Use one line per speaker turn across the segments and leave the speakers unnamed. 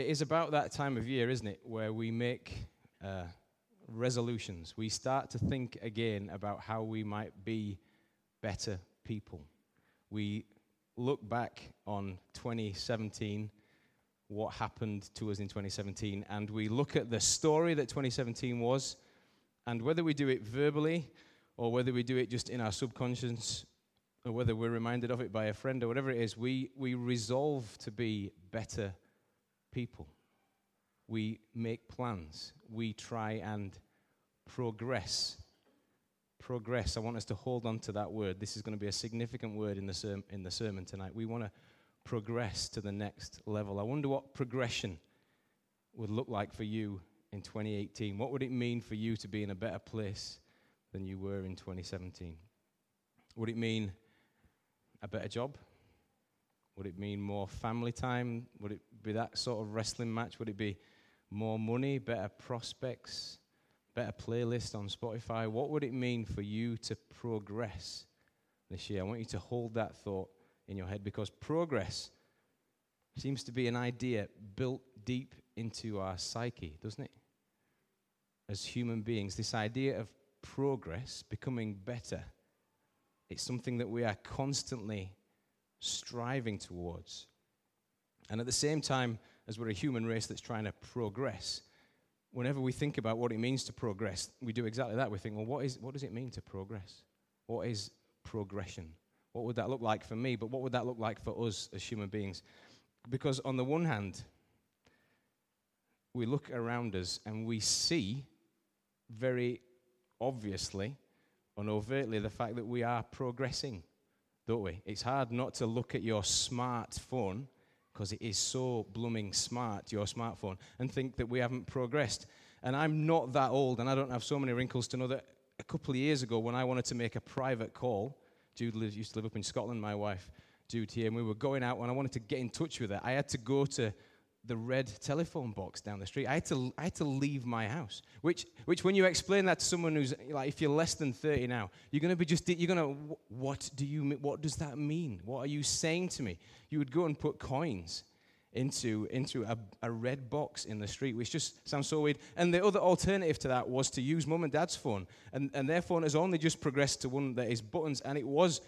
It is about that time of year, isn't it, where we make uh, resolutions. We start to think again about how we might be better people. We look back on 2017, what happened to us in 2017, and we look at the story that 2017 was, and whether we do it verbally or whether we do it just in our subconscious or whether we're reminded of it by a friend or whatever it is, we, we resolve to be better people. We make plans. We try and progress. Progress. I want us to hold on to that word. This is going to be a significant word in the, ser- in the sermon tonight. We want to progress to the next level. I wonder what progression would look like for you in 2018. What would it mean for you to be in a better place than you were in 2017? Would it mean a better job? Would it mean more family time? Would it be that sort of wrestling match? Would it be more money, better prospects, better playlist on Spotify? What would it mean for you to progress this year? I want you to hold that thought in your head because progress seems to be an idea built deep into our psyche, doesn't it? As human beings, this idea of progress, becoming better, it's something that we are constantly striving towards. And at the same time, as we're a human race that's trying to progress, whenever we think about what it means to progress, we do exactly that. We think, well, what, is, what does it mean to progress? What is progression? What would that look like for me? But what would that look like for us as human beings? Because on the one hand, we look around us and we see very obviously and overtly the fact that we are progressing, don't we? It's hard not to look at your smartphone because it is so blooming smart, your smartphone, and think that we haven't progressed. And I'm not that old, and I don't have so many wrinkles to know that a couple of years ago, when I wanted to make a private call, Jude used to live up in Scotland, my wife, Jude here, and we were going out, and I wanted to get in touch with her, I had to go to the red telephone box down the street. I had to, I had to leave my house. Which, which, when you explain that to someone who's like, if you're less than 30 now, you're going to be just, you're going to, what do you, what does that mean? What are you saying to me? You would go and put coins into, into a, a red box in the street, which just sounds so weird. And the other alternative to that was to use mum and dad's phone. And, and their phone has only just progressed to one that is buttons, and it was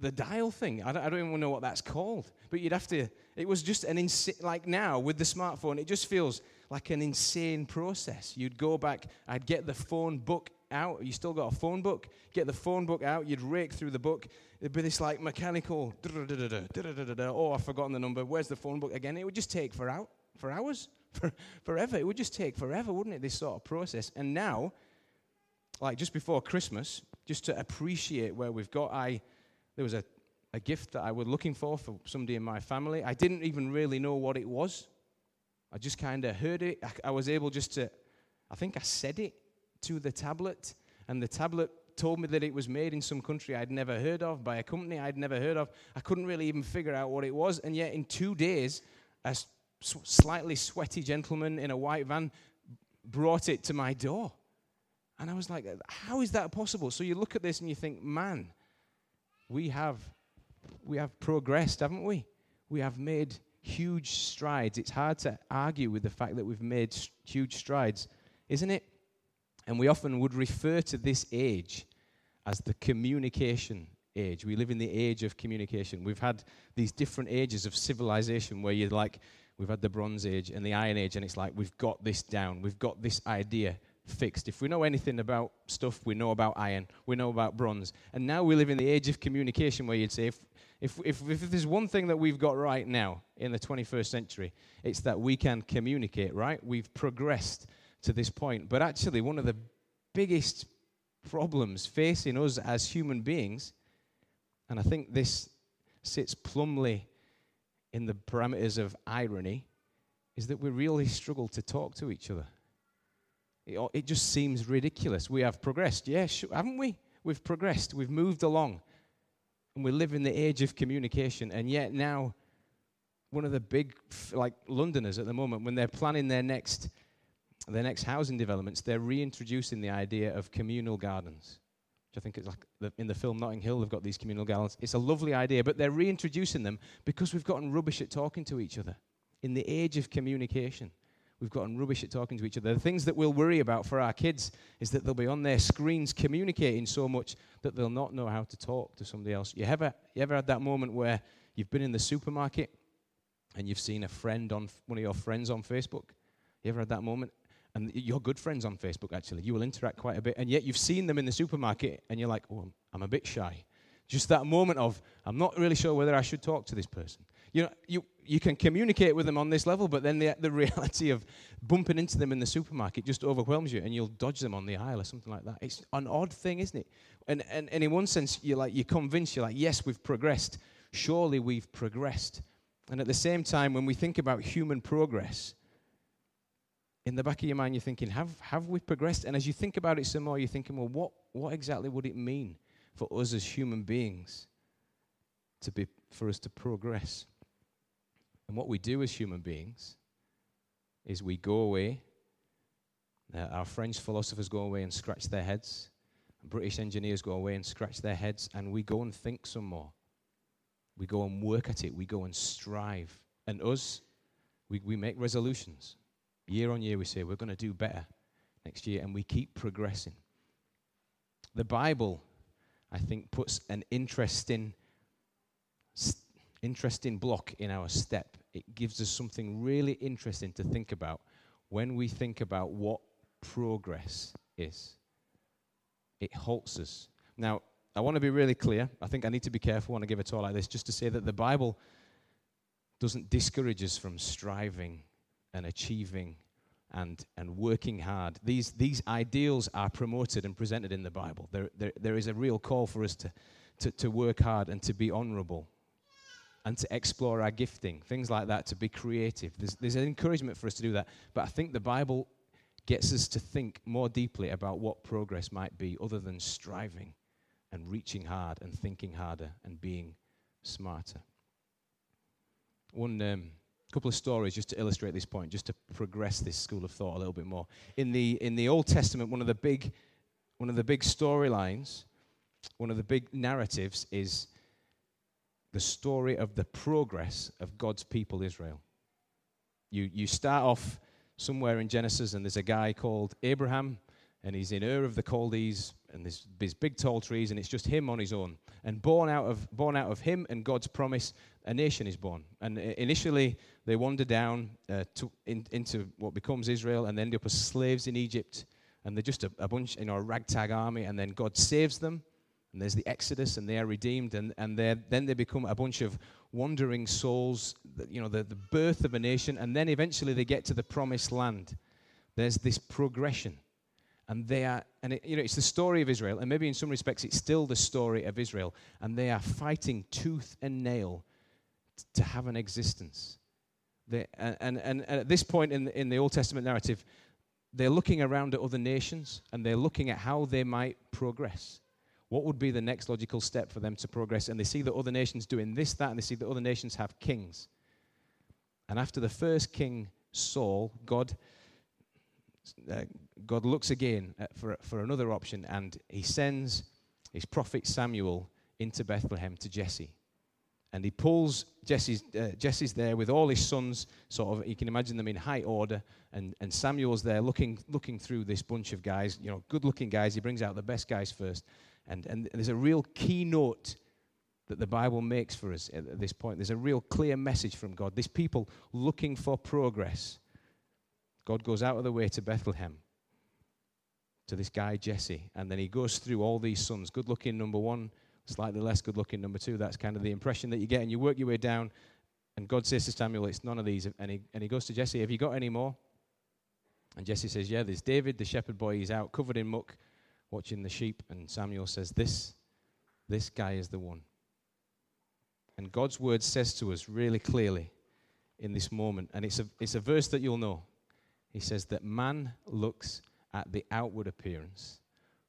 the dial thing. I don't, I don't, even know what that's called. But you'd have to, it was just an insane, like now with the smartphone, it just feels like an insane process. You'd go back, I'd get the phone book out. You still got a phone book? Get the phone book out, you'd rake through the book. It'd be this like mechanical, oh, I've forgotten the number. Where's the phone book again? It would just take for, out, for hours, for, forever. It would just take forever, wouldn't it, this sort of process? And now, like just before Christmas, just to appreciate where we've got, I there was a, a gift that I was looking for for somebody in my family. I didn't even really know what it was. I just kind of heard it. I, I was able just to, I think I said it to the tablet, and the tablet told me that it was made in some country I'd never heard of by a company I'd never heard of. I couldn't really even figure out what it was, and yet in two days, a slightly sweaty gentleman in a white van brought it to my door. And I was like, how is that possible? So you look at this and you think, man, we have, we have progressed, haven't we? We have made huge strides. It's hard to argue with the fact that we've made huge strides, isn't it? And we often would refer to this age as the communication age. We live in the age of communication. We've had these different ages of civilization where you're like, we've had the Bronze Age and the Iron Age, and it's like, we've got this down. We've got this idea fixed. If we know anything about stuff, we know about iron, we know about bronze. And now we live in the age of communication where you'd say, if, if, if, if there's one thing that we've got right now in the 21st century, it's that we can communicate, right? We've progressed to this point. But actually, one of the biggest problems facing us as human beings, and I think this sits plumly in the parameters of irony, is that we really struggle to talk to each other. It, it just seems ridiculous. We have progressed. Yes, yeah, haven't we? We've progressed. We've moved along. And we live in the age of communication. And yet now, one of the big, like Londoners at the moment, when they're planning their next, their next housing developments, they're reintroducing the idea of communal gardens. Which I think is like the, in the film Notting Hill, they've got these communal gardens. It's a lovely idea, but they're reintroducing them because we've gotten rubbish at talking to each other. In the age of communication, we've gotten rubbish at talking to each other. The things that we'll worry about for our kids is that they'll be on their screens communicating so much that they'll not know how to talk to somebody else. You ever, you ever had that moment where you've been in the supermarket and you've seen a friend on one of your friends on Facebook? You ever had that moment? And you're good friends on Facebook, actually. You will interact quite a bit. And yet you've seen them in the supermarket and you're like, oh, I'm, I'm a bit shy. Just that moment of, I'm not really sure whether I should talk to this person. You know, you, you can communicate with them on this level, but then the, the reality of bumping into them in the supermarket just overwhelms you and you'll dodge them on the aisle or something like that. It's an odd thing, isn't it? And, and, and in one sense, you're like, you're convinced, you're like, yes, we've progressed. Surely we've progressed. And at the same time, when we think about human progress, in the back of your mind, you're thinking, have, have we progressed? And as you think about it some more, you're thinking, well, what, what exactly would it mean for us as human beings to be, for us to progress? And what we do as human beings is we go away. Uh, our French philosophers go away and scratch their heads. British engineers go away and scratch their heads, and we go and think some more. We go and work at it. We go and strive. And us, we, we make resolutions. Year on year, we say we're going to do better next year, and we keep progressing. The Bible, I think, puts an interesting, interesting block in our step. It gives us something really interesting to think about when we think about what progress is. It halts us. Now, I want to be really clear. I think I need to be careful when I give a talk like this, just to say that the Bible doesn't discourage us from striving and achieving and, and working hard. These, these ideals are promoted and presented in the Bible. There, there, there is a real call for us to, to, to work hard and to be honorable and to explore our gifting, things like that, to be creative. There's, there's an encouragement for us to do that. But I think the Bible gets us to think more deeply about what progress might be other than striving and reaching hard and thinking harder and being smarter. One. Um, couple of stories just to illustrate this point, just to progress this school of thought a little bit more. In the, in the Old Testament, one of the big, one of the big storylines, one of the big narratives is the story of the progress of God's people, Israel. You, you start off somewhere in Genesis, and there's a guy called Abraham, and he's in Ur of the Chaldees, and there's these big tall trees, and it's just him on his own. And born out of, born out of him and God's promise, a nation is born. And initially, they wander down uh, to, in, into what becomes Israel and they end up as slaves in Egypt. And they're just a, a, bunch, you know, a ragtag army. And then God saves them. And there's the Exodus, and they are redeemed. And, and then they become a bunch of wandering souls, you know, the, the birth of a nation. And then eventually they get to the promised land. There's this progression. And they are, and it, you know, it's the story of Israel. And maybe in some respects, it's still the story of Israel. And they are fighting tooth and nail to have an existence. They, and, and, and at this point in in the Old Testament narrative, they're looking around at other nations and they're looking at how they might progress. What would be the next logical step for them to progress? And they see that other nations doing this, that, and they see that other nations have kings. And after the first king, Saul, God, uh, God looks again for, for another option and he sends his prophet Samuel into Bethlehem to Jesse. And he pulls Jesse's, uh, Jesse's there with all his sons, sort of, you can imagine them in high order. And, and Samuel's there looking, looking through this bunch of guys, you know, good looking guys. He brings out the best guys first. And, and there's a real keynote that the Bible makes for us at this point. There's a real clear message from God. These people looking for progress. God goes out of the way to Bethlehem to this guy, Jesse. And then he goes through all these sons. Good looking, number one slightly less good looking number two. That's kind of the impression that you get. And you work your way down, and God says to Samuel, It's none of these. And he, and he goes to Jesse, Have you got any more? And Jesse says, Yeah, there's David, the shepherd boy. He's out covered in muck watching the sheep. And Samuel says, This, this guy is the one. And God's word says to us really clearly in this moment, and it's a, it's a verse that you'll know. He says that man looks at the outward appearance,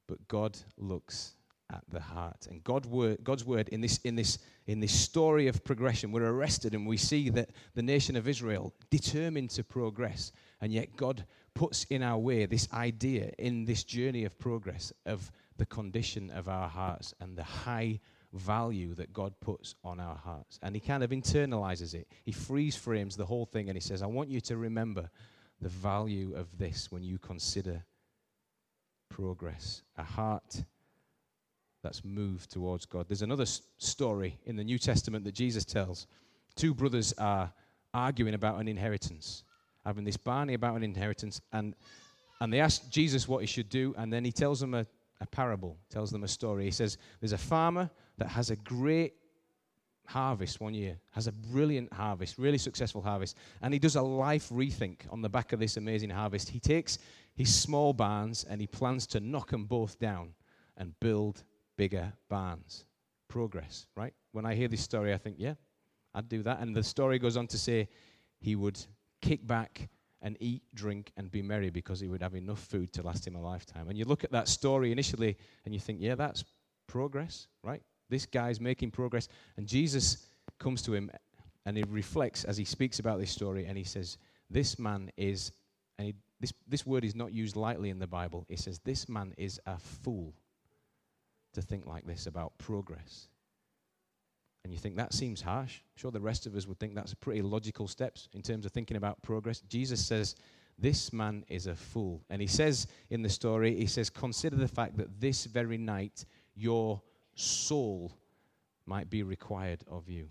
but God looks at the heart. And God word, God's word in this, in, this, in this story of progression, we're arrested and we see that the nation of Israel determined to progress. And yet God puts in our way this idea in this journey of progress of the condition of our hearts and the high value that God puts on our hearts. And he kind of internalizes it. He freeze frames the whole thing and he says, I want you to remember the value of this when you consider progress. A heart that's moved towards God. There's another story in the New Testament that Jesus tells. Two brothers are arguing about an inheritance, having this barney about an inheritance, and, and they ask Jesus what he should do, and then he tells them a, a parable, tells them a story. He says, There's a farmer that has a great harvest one year, has a brilliant harvest, really successful harvest, and he does a life rethink on the back of this amazing harvest. He takes his small barns and he plans to knock them both down and build bigger barns. Progress, right? When I hear this story, I think, yeah, I'd do that. And the story goes on to say he would kick back and eat, drink, and be merry because he would have enough food to last him a lifetime. And you look at that story initially and you think, yeah, that's progress, right? This guy's making progress. And Jesus comes to him and he reflects as he speaks about this story and he says, This man is, and he, this, this word is not used lightly in the Bible. He says, This man is a fool to think like this about progress. And you think that seems harsh. Sure the rest of us would think that's pretty logical steps in terms of thinking about progress. Jesus says, This man is a fool. And he says in the story, he says, Consider the fact that this very night your soul might be required of you.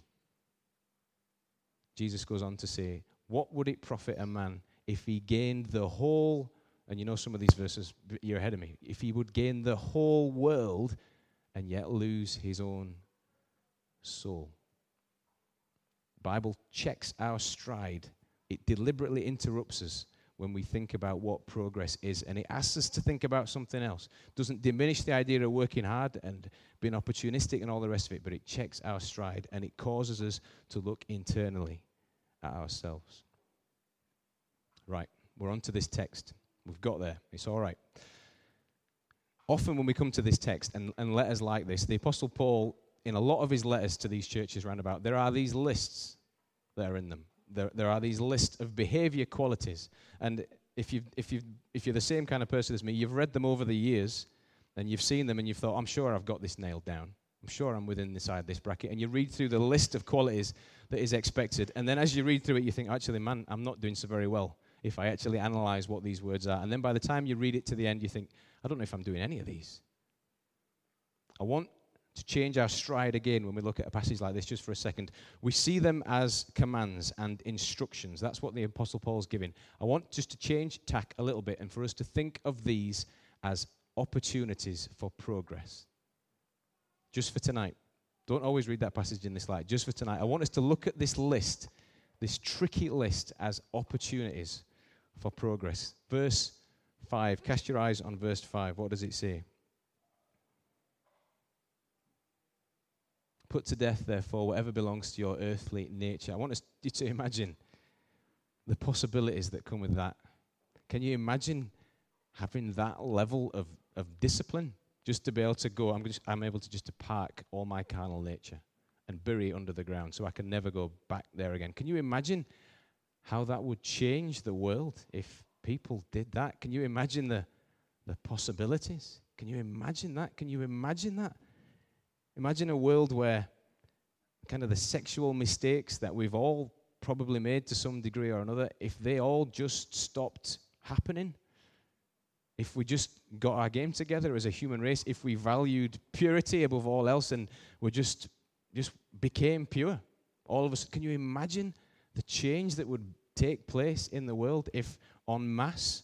Jesus goes on to say, What would it profit a man if he gained the whole, and you know some of these verses, you're ahead of me, if he would gain the whole world and yet lose his own soul. Bible checks our stride. It deliberately interrupts us when we think about what progress is and it asks us to think about something else. Doesn't diminish the idea of working hard and being opportunistic and all the rest of it, but it checks our stride and it causes us to look internally at ourselves. Right, we're on to this text. We've got there. It's all right. Often, when we come to this text and, and letters like this, the Apostle Paul in a lot of his letters to these churches round about, there are these lists that are in them. There, there are these lists of behavior qualities. And if, you've, if, you've, if you're the same kind of person as me, you've read them over the years and you've seen them and you've thought, I'm sure I've got this nailed down. I'm sure I'm within inside this bracket. And you read through the list of qualities that is expected. And then as you read through it, you think, actually, man, I'm not doing so very well if I actually analyze what these words are. And then by the time you read it to the end, you think, I don't know if I'm doing any of these. I want to change our stride again when we look at a passage like this, just for a second. We see them as commands and instructions. That's what the Apostle Paul's giving. I want just to change tack a little bit and for us to think of these as opportunities for progress. Just for tonight. Don't always read that passage in this light. Just for tonight. I want us to look at this list, this tricky list, as opportunities for progress. Verse 5. Cast your eyes on verse 5. What does it say? Put to death, therefore, whatever belongs to your earthly nature. I want us, you to imagine the possibilities that come with that. Can you imagine having that level of, of discipline just to be able to go? I'm, just, I'm able to just to park all my carnal nature and bury it under the ground so I can never go back there again. Can you imagine how that would change the world if people did that? Can you imagine the, the possibilities? Can you imagine that? Can you imagine that? Imagine a world where kind of the sexual mistakes that we've all probably made to some degree or another, if they all just stopped happening, if we just got our game together as a human race, if we valued purity above all else and we just just became pure, all of us, can you imagine the change that would take place in the world if en masse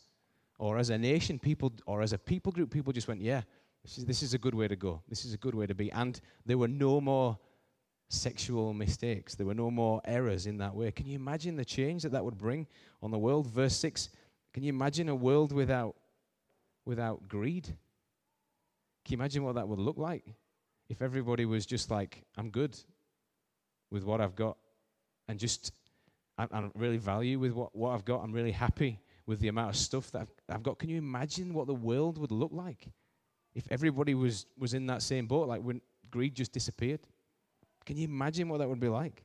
or as a nation people or as a people group people just went, yeah, this is, this is a good way to go. This is a good way to be. And there were no more sexual mistakes. There were no more errors in that way. Can you imagine the change that that would bring on the world? Verse 6 Can you imagine a world without, without greed? Can you imagine what that would look like? If everybody was just like, I'm good with what I've got, and just, I, I really value with what, what I've got, I'm really happy with the amount of stuff that I've, I've got. Can you imagine what the world would look like? If everybody was, was in that same boat, like when greed just disappeared? Can you imagine what that would be like?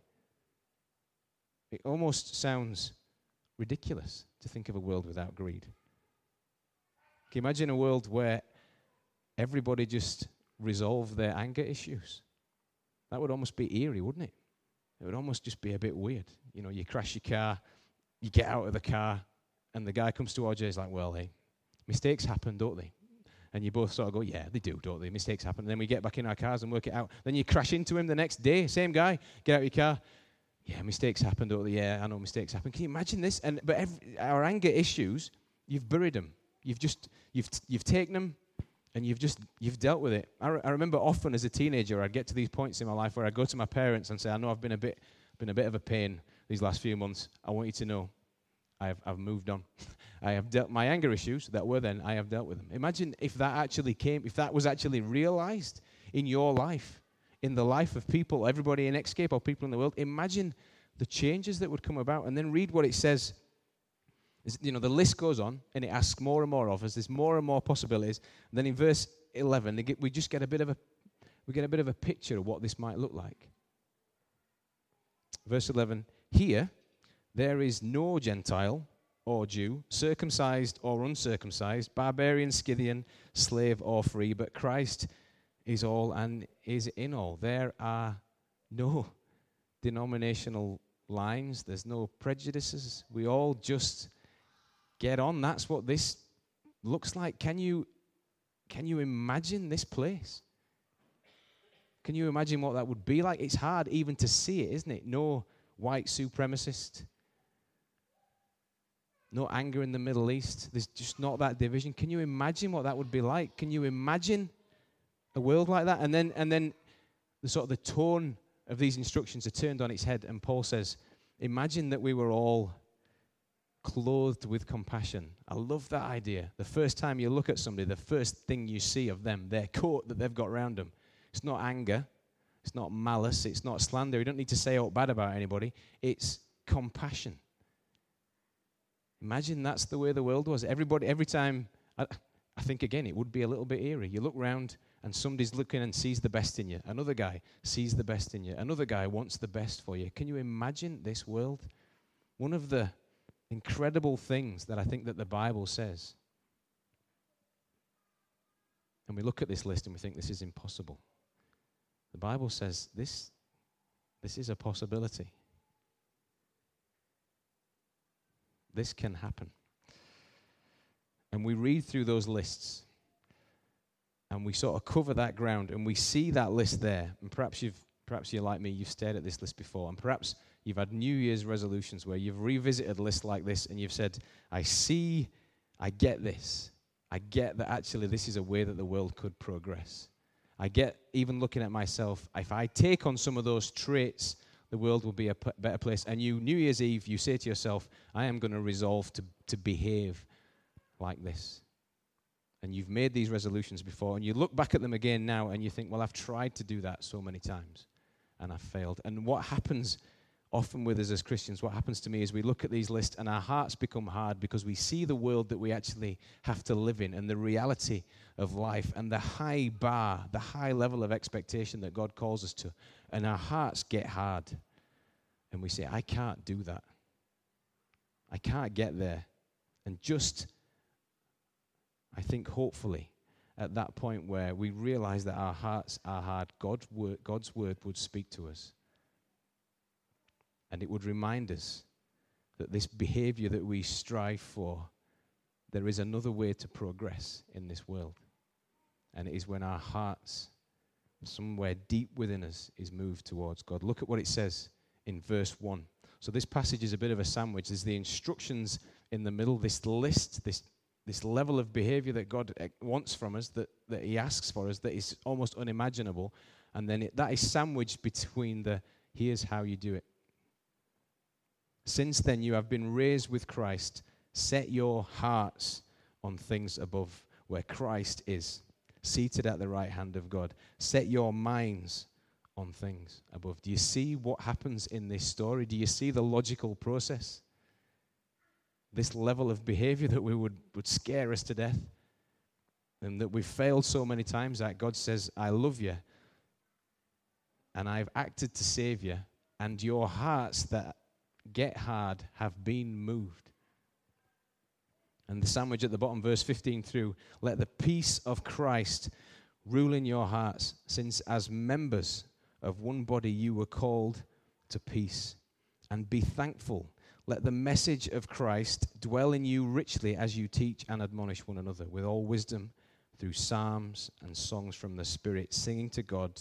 It almost sounds ridiculous to think of a world without greed. Can you imagine a world where everybody just resolved their anger issues? that would almost be eerie, wouldn't it? It would almost just be a bit weird. You know, you crash your car, you get out of the car, and the guy comes towards you. He's like, "Well, hey, mistakes happen, don't they?" And you both sort of go, "Yeah, they do, don't they? Mistakes happen." And then we get back in our cars and work it out. Then you crash into him the next day, same guy. Get out of your car. Yeah, mistakes happen, don't they? Yeah, I know mistakes happen. Can you imagine this? And but every, our anger issues, you've buried them. You've just you've you've taken them, and you've just you've dealt with it. I, re- I remember often as a teenager, I'd get to these points in my life where I'd go to my parents and say, "I know I've been a bit been a bit of a pain these last few months. I want you to know, I've I've moved on. I have dealt my anger issues that were then. I have dealt with them. Imagine if that actually came, if that was actually realized in your life, in the life of people, everybody in Escape or people in the world. Imagine the changes that would come about, and then read what it says you know, the list goes on and it asks more and more of us. There's more and more possibilities. And then in verse 11, get, we just get a bit of a we get a bit of a picture of what this might look like. Verse 11, here there is no Gentile or Jew, circumcised or uncircumcised, barbarian, Scythian, slave or free, but Christ is all and is in all. There are no denominational lines, there's no prejudices. We all just get on. That's what this looks like. Can you, can you imagine this place? Can you imagine what that would be like? It's hard even to see it, isn't it? No white supremacist, no anger in the Middle East. There's just not that division. Can you imagine what that would be like? Can you imagine a world like that? And then, and then the sort of the tone of these instructions are turned on its head, and Paul says, Imagine that we were all clothed with compassion. I love that idea. The first time you look at somebody, the first thing you see of them, their coat that they've got around them, it's not anger, it's not malice, it's not slander. You don't need to say out bad about anybody. It's compassion. Imagine that's the way the world was. Everybody, every time, I, I think again, it would be a little bit eerie. You look round and somebody's looking and sees the best in you. Another guy sees the best in you. Another guy wants the best for you. Can you imagine this world? One of the incredible things that I think that the Bible says. And we look at this list and we think this is impossible. The Bible says this, this is a possibility. This can happen. And we read through those lists and we sort of cover that ground and we see that list there. And perhaps you've perhaps you're like me, you've stared at this list before, and perhaps You've had New Year's resolutions where you've revisited lists like this and you've said, I see, I get this. I get that actually this is a way that the world could progress. I get, even looking at myself, if I take on some of those traits, the world will be a p- better place. And you, New Year's Eve, you say to yourself, I am going to resolve to, to behave like this. And you've made these resolutions before, and you look back at them again now, and you think, well, I've tried to do that so many times, and I've failed. And what happens often with us as Christians, what happens to me is we look at these lists and our hearts become hard because we see the world that we actually have to live in and the reality of life and the high bar, the high level of expectation that God calls us to. And our hearts get hard. And we say, I can't do that. I can't get there. And just, I think, hopefully, at that point where we realize that our hearts are hard, God, God's word would speak to us and it would remind us that this behavior that we strive for, there is another way to progress in this world. And it is when our hearts, somewhere deep within us, is moved towards God. Look at what it says in verse 1. So this passage is a bit of a sandwich. There's the instructions in the middle, this list, this, this level of behavior that God eh, wants from us, that, that He asks for us, that is almost unimaginable. And then it, that is sandwiched between the here's how you do it since then, you have been raised with Christ. Set your hearts on things above, where Christ is, seated at the right hand of God. Set your minds on things above. Do you see what happens in this story? Do you see the logical process? This level of behavior that we would, would scare us to death and that we've failed so many times that God says, I love you and I've acted to save you, and your hearts that get hard have been moved. And the sandwich at the bottom, verse 15 through, let the peace of Christ rule in your hearts, since as members of one body, you were called to peace. And be thankful. Let the message of Christ dwell in you richly as you teach and admonish one another with all wisdom through psalms and songs from the Spirit, singing to God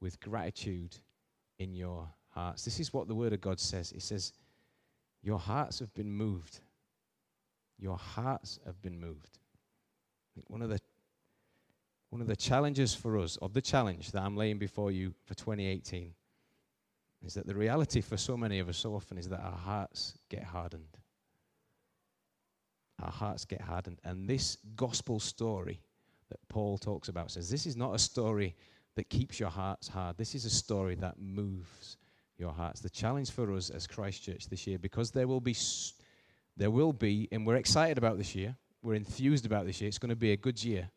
with gratitude in your hearts. This is what the Word of God says. It says, Your hearts have been moved. Your hearts have been moved. One of the one of the challenges for us, or the challenge that I'm laying before you for 2018, is that the reality for so many of us so often is that our hearts get hardened. Our hearts get hardened. And this gospel story that Paul talks about says this is not a story that keeps your hearts hard. This is a story that moves your hearts. The challenge for us as Christ Church this year, because there will be, there will be, and we're excited about this year, we're enthused about this year, it's going to be a good year.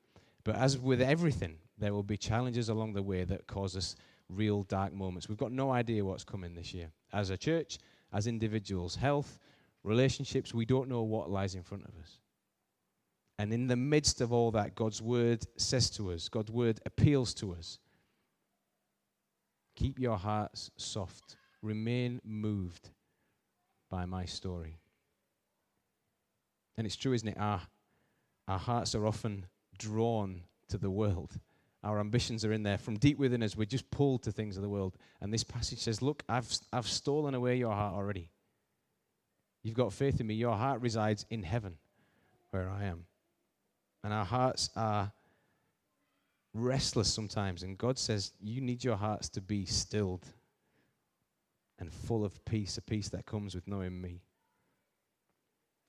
But as with everything, there will be challenges along the way that cause us real dark moments. We've got no idea what's coming this year. As a church, as individuals, health, relationships, we don't know what lies in front of us. And in the midst of all that, God's word says to us, God's word appeals to us. Keep your hearts soft. Remain moved by my story. And it's true, isn't it? Our, our hearts are often drawn to the world. Our ambitions are in there. From deep within us, we're just pulled to things of the world. And this passage says, Look, I've, I've stolen away your heart already. You've got faith in me. Your heart resides in heaven, where I am. And our hearts are restless sometimes. And God says, You need your hearts to be stilled and full of peace, a peace that comes with knowing me.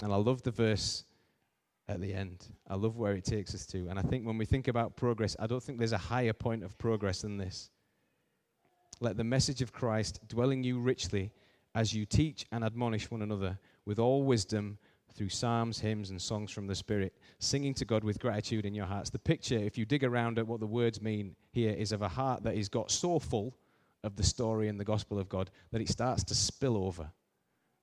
And I love the verse at the end. I love where it takes us to. And I think when we think about progress, I don't think there's a higher point of progress than this. Let the message of Christ dwell in you richly as you teach and admonish one another with all wisdom through psalms, hymns, and songs from the Spirit, singing to God with gratitude in your hearts. The picture, if you dig around at what the words mean here, is of a heart that is got so full of the story and the gospel of God that it starts to spill over.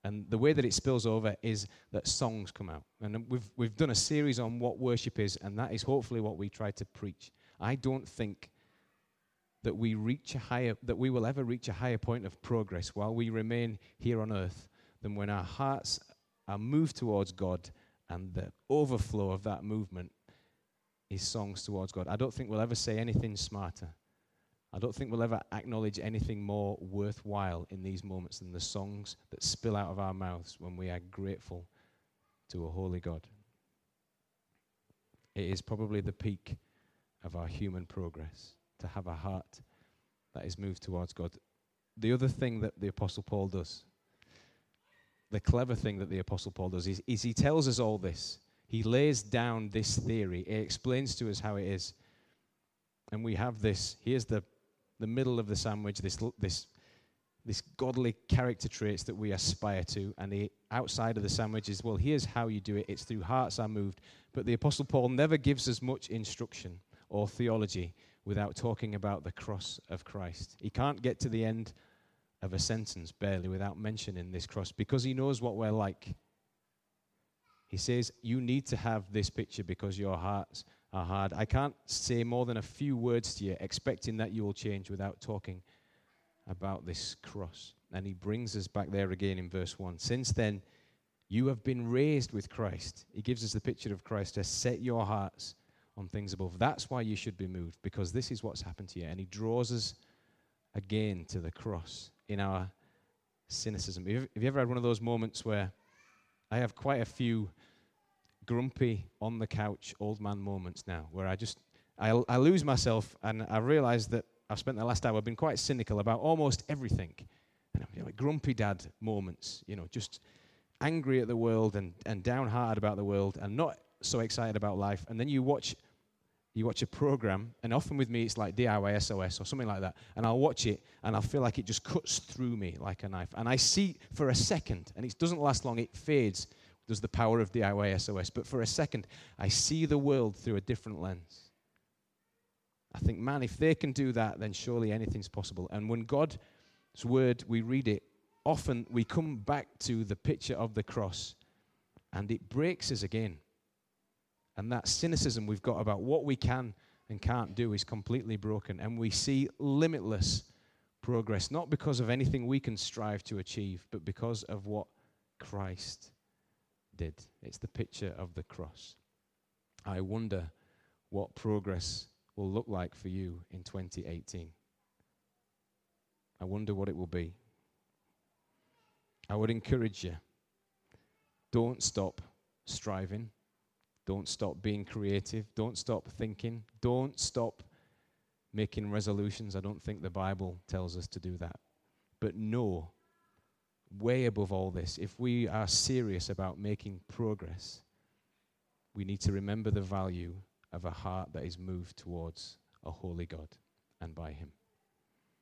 And the way that it spills over is that songs come out. And we've, we've done a series on what worship is, and that is hopefully what we try to preach. I don't think that we reach a higher that we will ever reach a higher point of progress while we remain here on earth than when our hearts are moved towards God and the overflow of that movement is songs towards God. I don't think we'll ever say anything smarter. I don't think we'll ever acknowledge anything more worthwhile in these moments than the songs that spill out of our mouths when we are grateful to a holy God. It is probably the peak of our human progress to have a heart that is moved towards God. The other thing that the Apostle Paul does, the clever thing that the Apostle Paul does, is, is he tells us all this. He lays down this theory, he explains to us how it is. And we have this. Here's the the middle of the sandwich, this, this, this godly character traits that we aspire to. And the outside of the sandwich is, well, here's how you do it. It's through hearts are moved. But the Apostle Paul never gives us much instruction or theology without talking about the cross of Christ. He can't get to the end of a sentence barely without mentioning this cross because he knows what we're like. He says, You need to have this picture because your hearts are hard. I can't say more than a few words to you, expecting that you will change without talking about this cross. And he brings us back there again in verse 1. Since then, you have been raised with Christ. He gives us the picture of Christ to set your hearts on things above. That's why you should be moved, because this is what's happened to you. And he draws us again to the cross in our cynicism. Have you ever had one of those moments where I have quite a few grumpy on the couch old man moments now where I just I, I lose myself and I realize that I've spent the last hour been quite cynical about almost everything. And I'm like grumpy dad moments, you know, just angry at the world and, and downhearted about the world and not so excited about life. And then you watch you watch a program, and often with me it's like DIY SOS or something like that, and I'll watch it and I'll feel like it just cuts through me like a knife. And I see for a second, and it doesn't last long, it fades there's the power of DIY SOS. But for a second, I see the world through a different lens. I think, man, if they can do that, then surely anything's possible. And when God's word, we read it, often we come back to the picture of the cross and it breaks us again. And that cynicism we've got about what we can and can't do is completely broken. And we see limitless progress, not because of anything we can strive to achieve, but because of what Christ did. It's the picture of the cross. I wonder what progress will look like for you in 2018. I wonder what it will be. I would encourage you don't stop striving. Don't stop being creative. Don't stop thinking. Don't stop making resolutions. I don't think the Bible tells us to do that. But know, way above all this, if we are serious about making progress, we need to remember the value of a heart that is moved towards a holy God and by Him.